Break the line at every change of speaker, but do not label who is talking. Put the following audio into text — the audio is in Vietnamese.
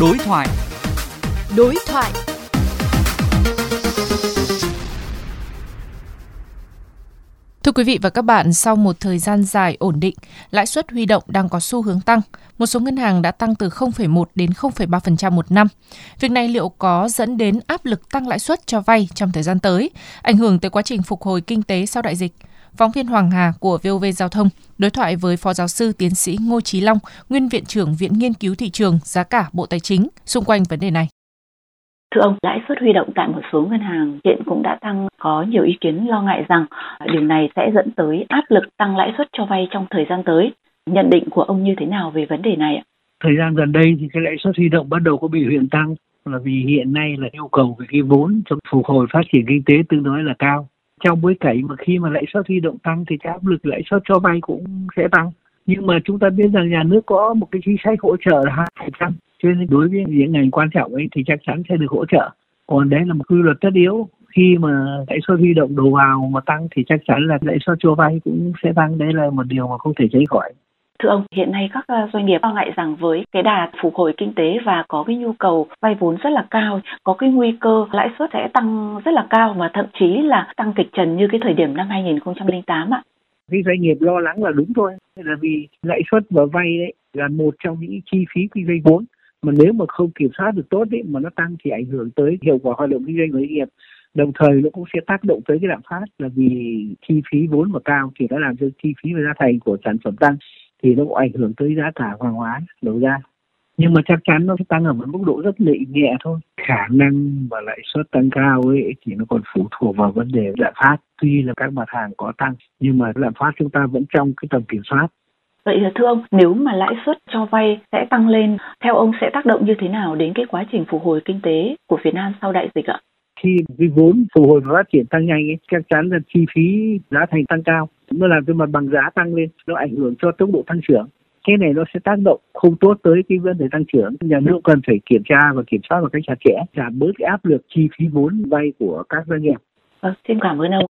Đối thoại.
Đối thoại. Thưa quý vị và các bạn, sau một thời gian dài ổn định, lãi suất huy động đang có xu hướng tăng. Một số ngân hàng đã tăng từ 0,1 đến 0,3% một năm. Việc này liệu có dẫn đến áp lực tăng lãi suất cho vay trong thời gian tới, ảnh hưởng tới quá trình phục hồi kinh tế sau đại dịch? Phóng viên Hoàng Hà của VOV Giao thông đối thoại với Phó Giáo sư Tiến sĩ Ngô Trí Long, Nguyên Viện trưởng Viện Nghiên cứu Thị trường Giá cả Bộ Tài chính xung quanh vấn đề này.
Thưa ông, lãi suất huy động tại một số ngân hàng hiện cũng đã tăng, có nhiều ý kiến lo ngại rằng điều này sẽ dẫn tới áp lực tăng lãi suất cho vay trong thời gian tới. Nhận định của ông như thế nào về vấn đề này ạ?
Thời gian gần đây thì cái lãi suất huy động bắt đầu có biểu hiện tăng là vì hiện nay là yêu cầu về cái vốn trong phục hồi phát triển kinh tế tương đối là cao trong bối cảnh mà khi mà lãi suất huy động tăng thì cái áp lực lãi suất cho vay cũng sẽ tăng. Nhưng mà chúng ta biết rằng nhà nước có một cái chính sách hỗ trợ là hai phần trăm. Cho nên đối với những ngành quan trọng ấy thì chắc chắn sẽ được hỗ trợ. Còn đấy là một quy luật tất yếu. Khi mà lãi suất huy động đầu vào mà tăng thì chắc chắn là lãi suất cho vay cũng sẽ tăng. Đấy là một điều mà không thể tránh khỏi.
Thưa ông, hiện nay các ờ, doanh nghiệp lo ngại rằng với cái đà phục hồi kinh tế và có cái nhu cầu vay vốn rất là cao, có cái nguy cơ lãi suất sẽ tăng rất là cao và thậm chí là tăng kịch trần như cái thời điểm năm 2008 ạ.
Cái doanh nghiệp lo lắng là đúng thôi, là vì lãi suất và vay đấy là một trong những chi phí kinh doanh vốn mà nếu mà không kiểm soát được tốt đấy mà nó tăng thì ảnh hưởng tới hiệu quả hoạt động kinh doanh của doanh nghiệp đồng thời nó cũng sẽ tác động tới cái lạm phát là vì chi phí vốn mà cao thì nó làm cho chi phí và giá thành của sản phẩm tăng thì nó cũng ảnh hưởng tới giá cả hàng hóa đầu ra. Nhưng mà chắc chắn nó sẽ tăng ở một mức độ rất nhẹ nhẹ thôi. Khả năng và lãi suất tăng cao ấy thì nó còn phụ thuộc vào vấn đề lạm phát. Tuy là các mặt hàng có tăng nhưng mà lạm phát chúng ta vẫn trong cái tầm kiểm soát.
Vậy là thưa ông, nếu mà lãi suất cho vay sẽ tăng lên, theo ông sẽ tác động như thế nào đến cái quá trình phục hồi kinh tế của Việt Nam sau đại dịch ạ?
Khi cái vốn phục hồi và phát triển tăng nhanh ấy, chắc chắn là chi phí giá thành tăng cao nó làm cho mặt bằng giá tăng lên, nó ảnh hưởng cho tốc độ tăng trưởng. Cái này nó sẽ tác động không tốt tới cái vấn đề tăng trưởng. Nhà nước cần phải kiểm tra và kiểm soát một cách chặt chẽ, giảm bớt cái áp lực chi phí vốn vay của các doanh nghiệp.
Vâng xin cảm ơn ông.